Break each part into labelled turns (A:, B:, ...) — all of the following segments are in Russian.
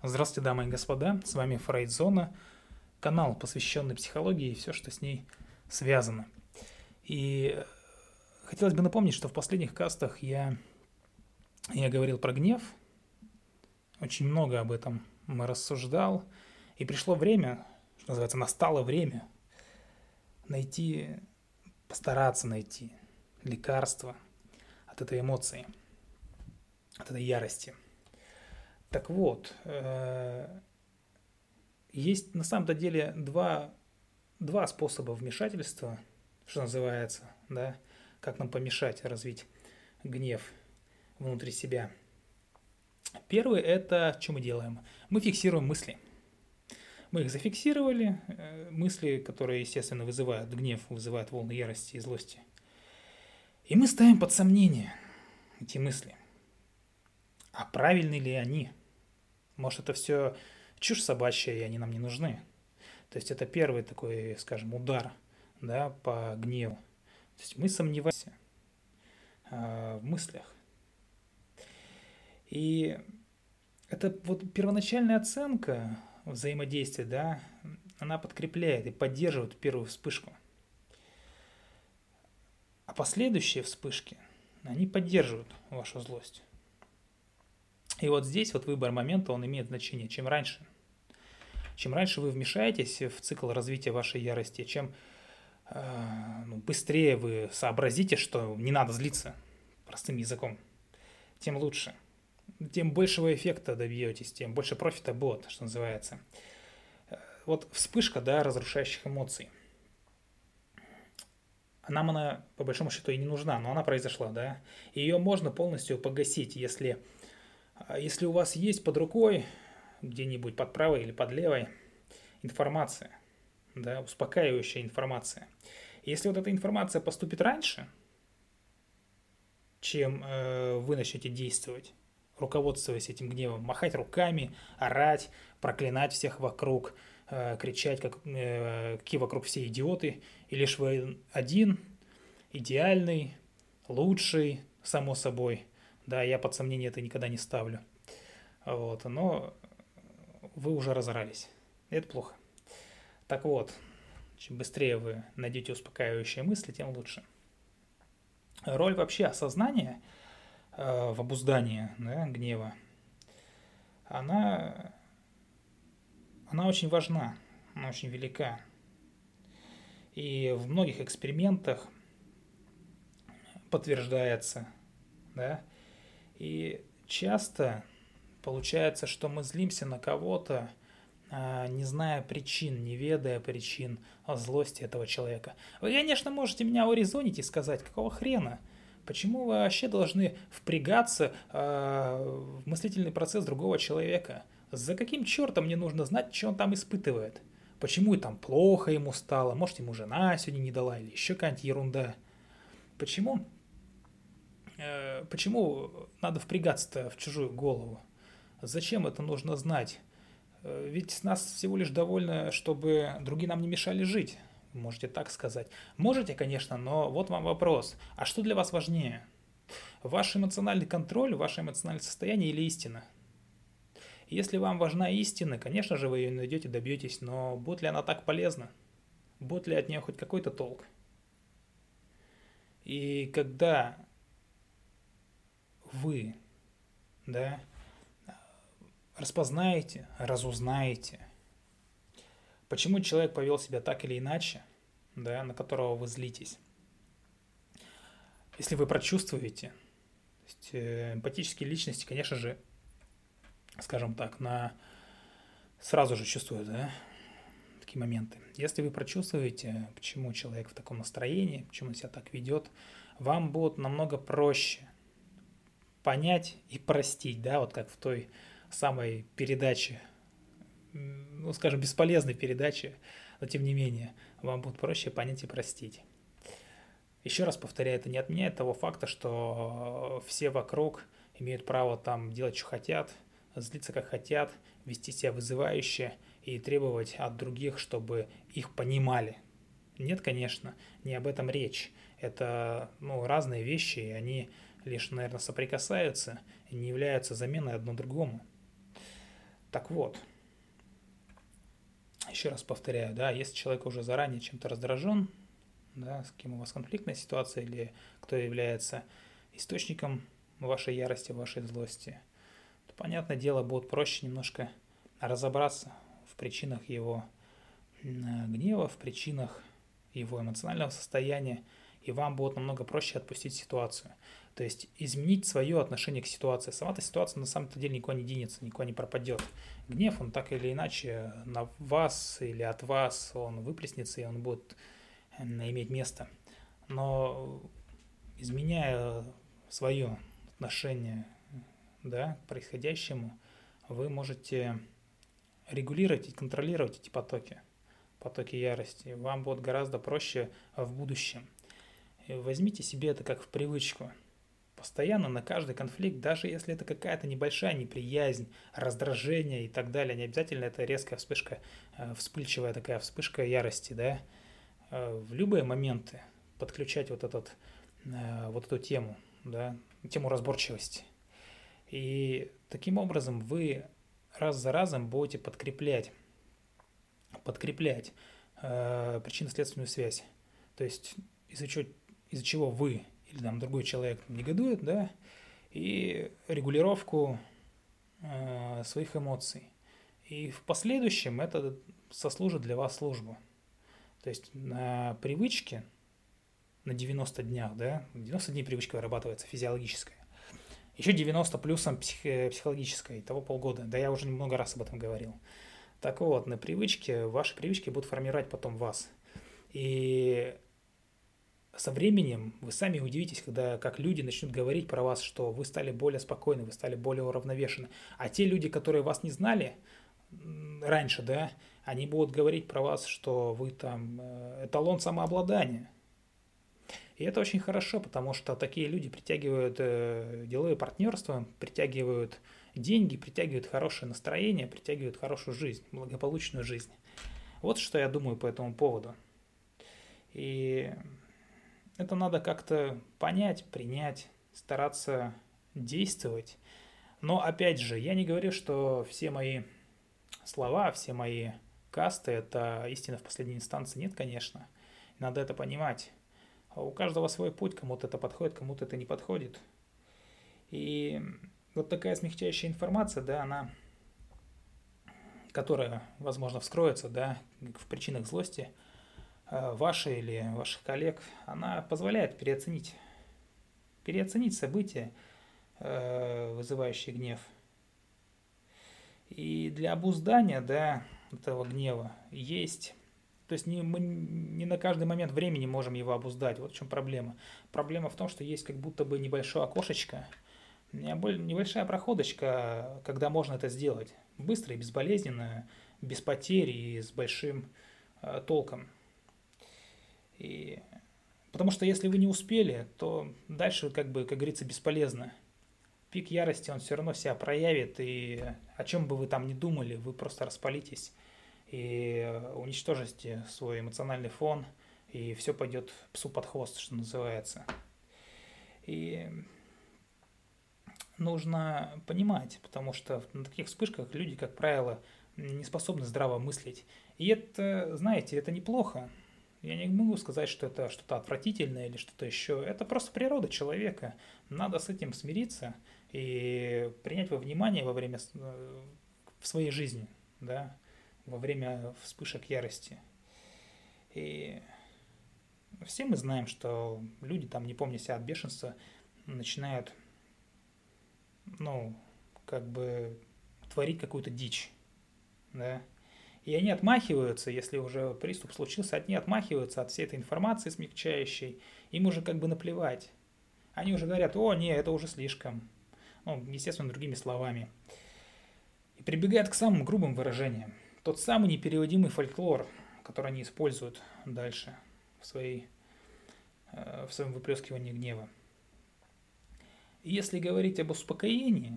A: Здравствуйте, дамы и господа, с вами Фрейдзона, канал, посвященный психологии и все, что с ней связано. И хотелось бы напомнить, что в последних кастах я, я говорил про гнев, очень много об этом мы рассуждал, и пришло время, что называется, настало время найти, постараться найти лекарство от этой эмоции, от этой ярости – так вот, э, есть на самом-то деле два, два способа вмешательства, что называется, да, как нам помешать развить гнев внутри себя. Первый – это что мы делаем? Мы фиксируем мысли. Мы их зафиксировали, э, мысли, которые, естественно, вызывают гнев, вызывают волны ярости и злости. И мы ставим под сомнение эти мысли. А правильны ли они? Может, это все чушь собачья, и они нам не нужны. То есть это первый такой, скажем, удар да, по гневу. То есть мы сомневаемся э, в мыслях. И это вот первоначальная оценка взаимодействия, да, она подкрепляет и поддерживает первую вспышку. А последующие вспышки, они поддерживают вашу злость. И вот здесь вот выбор момента, он имеет значение. Чем раньше, чем раньше вы вмешаетесь в цикл развития вашей ярости, чем э, ну, быстрее вы сообразите, что не надо злиться простым языком, тем лучше. Тем большего эффекта добьетесь, тем больше профита будет, что называется. Вот вспышка, да, разрушающих эмоций. Нам она, по большому счету, и не нужна, но она произошла, да. Ее можно полностью погасить, если если у вас есть под рукой, где-нибудь под правой или под левой, информация, да, успокаивающая информация. Если вот эта информация поступит раньше, чем э, вы начнете действовать, руководствуясь этим гневом, махать руками, орать, проклинать всех вокруг, э, кричать, как, э, какие вокруг все идиоты, и лишь вы один, идеальный, лучший, само собой – да, я под сомнение это никогда не ставлю. Вот, но вы уже разорались. Это плохо. Так вот, чем быстрее вы найдете успокаивающие мысли, тем лучше. Роль вообще осознания э, в обуздании да, гнева, она, она очень важна, она очень велика. И в многих экспериментах подтверждается, да, и часто получается, что мы злимся на кого-то, а, не зная причин, не ведая причин злости этого человека. Вы, конечно, можете меня урезонить и сказать, какого хрена? Почему вы вообще должны впрягаться э, в мыслительный процесс другого человека? За каким чертом мне нужно знать, что он там испытывает? Почему там плохо ему стало? Может, ему жена сегодня не дала или еще какая-нибудь ерунда? Почему почему надо впрягаться-то в чужую голову? Зачем это нужно знать? Э, ведь нас всего лишь довольно, чтобы другие нам не мешали жить. Можете так сказать. Можете, конечно, но вот вам вопрос. А что для вас важнее? Ваш эмоциональный контроль, ваше эмоциональное состояние или истина? Если вам важна истина, конечно же, вы ее найдете, добьетесь, но будет ли она так полезна? Будет ли от нее хоть какой-то толк? И когда вы, да, распознаете, разузнаете, почему человек повел себя так или иначе, да, на которого вы злитесь. Если вы прочувствуете, то есть, э, эмпатические личности, конечно же, скажем так, на сразу же чувствуют, да, такие моменты. Если вы прочувствуете, почему человек в таком настроении, почему он себя так ведет, вам будет намного проще понять и простить, да, вот как в той самой передаче, ну, скажем, бесполезной передаче, но тем не менее, вам будет проще понять и простить. Еще раз повторяю, это не отменяет того факта, что все вокруг имеют право там делать, что хотят, злиться, как хотят, вести себя вызывающе и требовать от других, чтобы их понимали. Нет, конечно, не об этом речь. Это ну, разные вещи, и они лишь, наверное, соприкасаются и не являются заменой одно другому. Так вот, еще раз повторяю, да, если человек уже заранее чем-то раздражен, да, с кем у вас конфликтная ситуация или кто является источником вашей ярости, вашей злости, то, понятное дело, будет проще немножко разобраться в причинах его гнева, в причинах его эмоционального состояния, и вам будет намного проще отпустить ситуацию. То есть изменить свое отношение к ситуации. Сама-то ситуация на самом-то деле никуда не денется, никуда не пропадет. Гнев, он так или иначе на вас или от вас, он выплеснется, и он будет иметь место. Но изменяя свое отношение да, к происходящему, вы можете регулировать и контролировать эти потоки, потоки ярости. Вам будет гораздо проще в будущем. Возьмите себе это как в привычку. Постоянно на каждый конфликт, даже если это какая-то небольшая неприязнь, раздражение и так далее, не обязательно это резкая вспышка, э, вспыльчивая такая вспышка ярости, да, э, в любые моменты подключать вот, этот, э, вот эту тему, да, тему разборчивости. И таким образом вы раз за разом будете подкреплять, подкреплять э, причинно-следственную связь. То есть из-за чего, вы или там другой человек негодует, да, и регулировку э, своих эмоций. И в последующем это сослужит для вас службу. То есть на привычке, на 90 днях, да, 90 дней привычка вырабатывается физиологическая. Еще 90 плюсом псих, психологической, того полгода. Да я уже много раз об этом говорил. Так вот, на привычке, ваши привычки будут формировать потом вас. И со временем вы сами удивитесь, когда как люди начнут говорить про вас, что вы стали более спокойны, вы стали более уравновешены. А те люди, которые вас не знали раньше, да, они будут говорить про вас, что вы там э, эталон самообладания. И это очень хорошо, потому что такие люди притягивают э, деловые партнерства, притягивают деньги, притягивают хорошее настроение, притягивают хорошую жизнь, благополучную жизнь. Вот что я думаю по этому поводу. И это надо как-то понять, принять, стараться действовать. Но опять же, я не говорю, что все мои слова, все мои касты – это истина в последней инстанции. Нет, конечно. Надо это понимать. А у каждого свой путь, кому-то это подходит, кому-то это не подходит. И вот такая смягчающая информация, да, она, которая, возможно, вскроется, да, в причинах злости – Э, вашей или ваших коллег, она позволяет переоценить, переоценить события, э, вызывающие гнев. И для обуздания да, этого гнева есть то есть не, мы не на каждый момент времени можем его обуздать. Вот в чем проблема. Проблема в том, что есть как будто бы небольшое окошечко, небольшая проходочка, когда можно это сделать. Быстро и безболезненно, без потерь и с большим э, толком. И... Потому что если вы не успели, то дальше, как бы, как говорится, бесполезно. Пик ярости, он все равно себя проявит, и о чем бы вы там ни думали, вы просто распалитесь и уничтожите свой эмоциональный фон, и все пойдет псу под хвост, что называется. И нужно понимать, потому что на таких вспышках люди, как правило, не способны здраво мыслить. И это, знаете, это неплохо. Я не могу сказать, что это что-то отвратительное или что-то еще. Это просто природа человека. Надо с этим смириться и принять во внимание во время э, в своей жизни, да, во время вспышек ярости. И все мы знаем, что люди там, не помня себя от бешенства, начинают, ну, как бы творить какую-то дичь, да, и они отмахиваются, если уже приступ случился, они отмахиваются от всей этой информации смягчающей. Им уже как бы наплевать. Они уже говорят, о, не, это уже слишком. Ну, естественно, другими словами. И прибегают к самым грубым выражениям. Тот самый непереводимый фольклор, который они используют дальше в, своей, э, в своем выплескивании гнева. И если говорить об успокоении,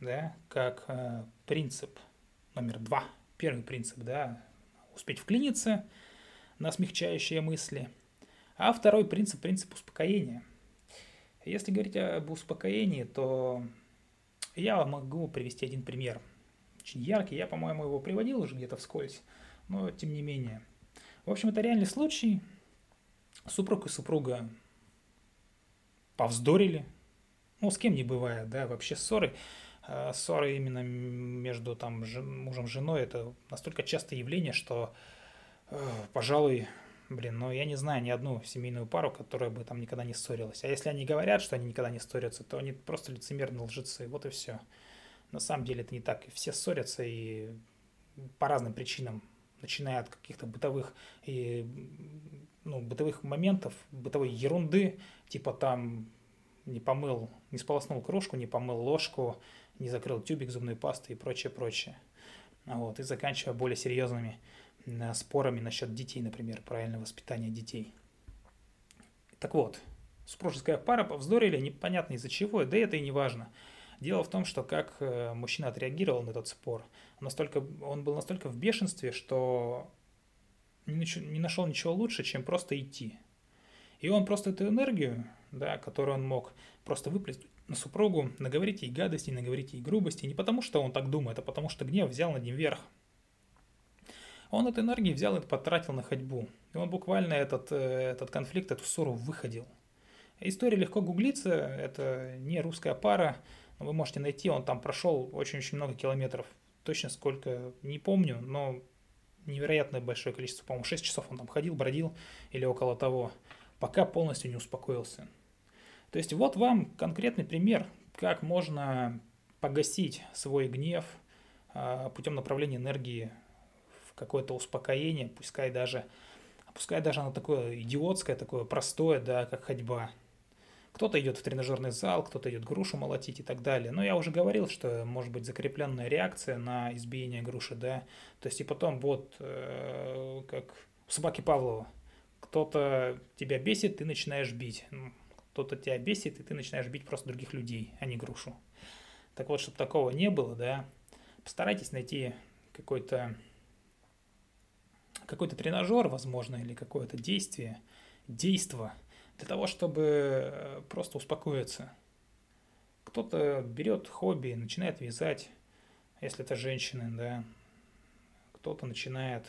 A: да, как э, принцип номер два – Первый принцип, да, успеть вклиниться на смягчающие мысли. А второй принцип – принцип успокоения. Если говорить об успокоении, то я могу привести один пример. очень яркий. Я, по-моему, его приводил уже где-то вскользь, но тем не менее. В общем, это реальный случай. Супруг и супруга повздорили. Ну, с кем не бывает, да, вообще ссоры. А, ссоры именно между там мужем и женой это настолько частое явление, что, э, пожалуй, блин, ну я не знаю ни одну семейную пару, которая бы там никогда не ссорилась. А если они говорят, что они никогда не ссорятся, то они просто лицемерно лжецы, вот и все. На самом деле это не так. Все ссорятся и по разным причинам, начиная от каких-то бытовых и ну, бытовых моментов, бытовой ерунды, типа там не помыл, не сполоснул кружку, не помыл ложку, не закрыл тюбик зубной пасты и прочее, прочее. Вот, и заканчивая более серьезными э, спорами насчет детей, например, правильного воспитания детей. Так вот, супружеская пара повздорили, непонятно из-за чего, да это и не важно. Дело в том, что как э, мужчина отреагировал на этот спор, настолько, он был настолько в бешенстве, что не нашел ничего лучше, чем просто идти. И он просто эту энергию, да, которую он мог просто выплеснуть на супругу, наговорить ей гадости, наговорить ей грубости, не потому что он так думает, а потому что гнев взял над ним верх. Он эту энергию взял и потратил на ходьбу. И он буквально этот, э, этот конфликт, эту ссору выходил. История легко гуглится, это не русская пара, вы можете найти, он там прошел очень-очень много километров. Точно сколько, не помню, но невероятное большое количество, по-моему, 6 часов он там ходил, бродил или около того, пока полностью не успокоился. То есть вот вам конкретный пример, как можно погасить свой гнев а, путем направления энергии в какое-то успокоение, пускай даже, пускай даже оно такое идиотское, такое простое, да, как ходьба – кто-то идет в тренажерный зал, кто-то идет грушу молотить и так далее. Но я уже говорил, что может быть закрепленная реакция на избиение груши, да. То есть и потом вот э, как у собаки Павлова. Кто-то тебя бесит, ты начинаешь бить. Кто-то тебя бесит, и ты начинаешь бить просто других людей, а не грушу. Так вот, чтобы такого не было, да, постарайтесь найти какой-то какой-то тренажер, возможно, или какое-то действие, действо – для того, чтобы э, просто успокоиться. Кто-то берет хобби, начинает вязать, если это женщины, да. Кто-то начинает...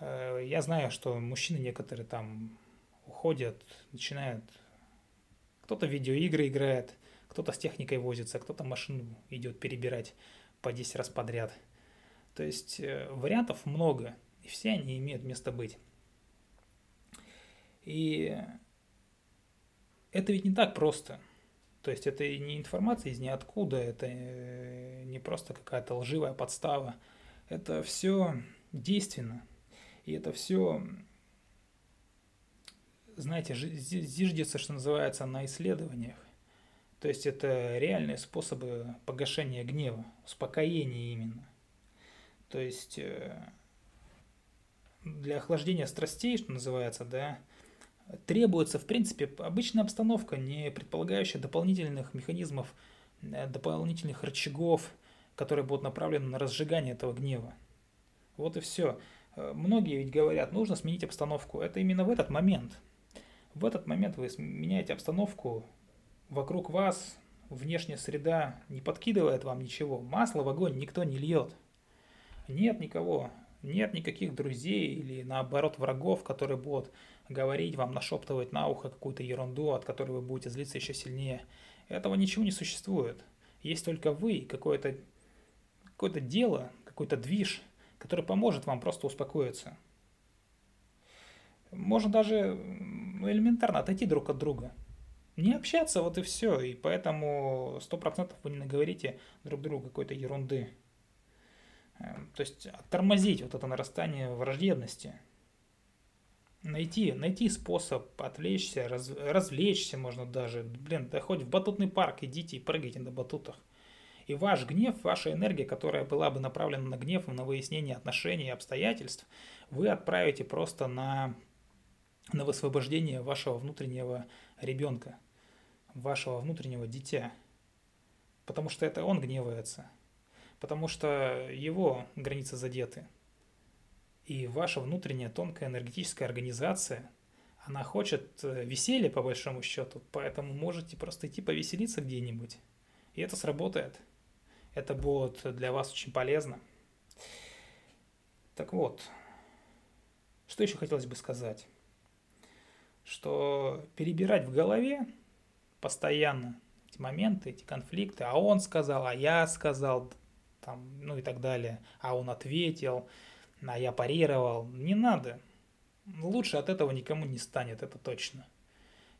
A: Э, я знаю, что мужчины некоторые там уходят, начинают... Кто-то видеоигры играет, кто-то с техникой возится, кто-то машину идет перебирать по 10 раз подряд. То есть э, вариантов много, и все они имеют место быть. И это ведь не так просто. То есть это не информация из ниоткуда, это э, не просто какая-то лживая подстава. Это все действенно. И это все, знаете, зиждется, что называется, на исследованиях. То есть это реальные способы погашения гнева, успокоения именно. То есть э, для охлаждения страстей, что называется, да, требуется, в принципе, обычная обстановка, не предполагающая дополнительных механизмов, э, дополнительных рычагов, которые будут направлены на разжигание этого гнева. Вот и все. Э, многие ведь говорят, нужно сменить обстановку. Это именно в этот момент. В этот момент вы меняете обстановку вокруг вас, внешняя среда не подкидывает вам ничего. Масло в огонь никто не льет. Нет никого, нет никаких друзей или наоборот врагов, которые будут говорить вам, нашептывать на ухо какую-то ерунду, от которой вы будете злиться еще сильнее. Этого ничего не существует. Есть только вы какое-то какое дело, какой-то движ, который поможет вам просто успокоиться. Можно даже ну, элементарно отойти друг от друга. Не общаться, вот и все. И поэтому сто процентов вы не наговорите друг другу какой-то ерунды. Эм, то есть тормозить вот это нарастание враждебности – найти, найти способ отвлечься, раз, развлечься можно даже. Блин, да хоть в батутный парк идите и прыгайте на батутах. И ваш гнев, ваша энергия, которая была бы направлена на гнев на выяснение отношений и обстоятельств, вы отправите просто на, на высвобождение вашего внутреннего ребенка, вашего внутреннего дитя. Потому что это он гневается. Потому что его границы задеты – и ваша внутренняя тонкая энергетическая организация, она хочет э, веселья по большому счету, поэтому можете просто идти повеселиться где-нибудь. И это сработает. Это будет для вас очень полезно. Так вот, что еще хотелось бы сказать? Что перебирать в голове постоянно эти моменты, эти конфликты, а он сказал, а я сказал, там, ну и так далее, а он ответил, а я парировал. Не надо. Лучше от этого никому не станет, это точно.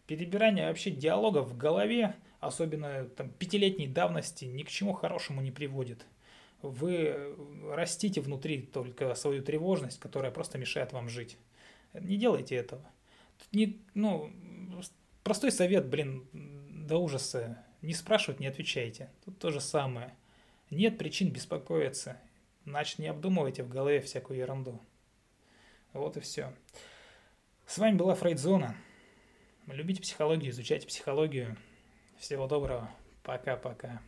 A: Перебирание вообще диалогов в голове, особенно там, пятилетней давности, ни к чему хорошему не приводит. Вы растите внутри только свою тревожность, которая просто мешает вам жить. Не делайте этого. Не, ну, простой совет, блин, до ужаса. Не спрашивать, не отвечайте. Тут то же самое. Нет причин беспокоиться. Значит, не обдумывайте в голове всякую ерунду. Вот и все. С вами была Фрейдзона. Любите психологию, изучайте психологию. Всего доброго. Пока-пока.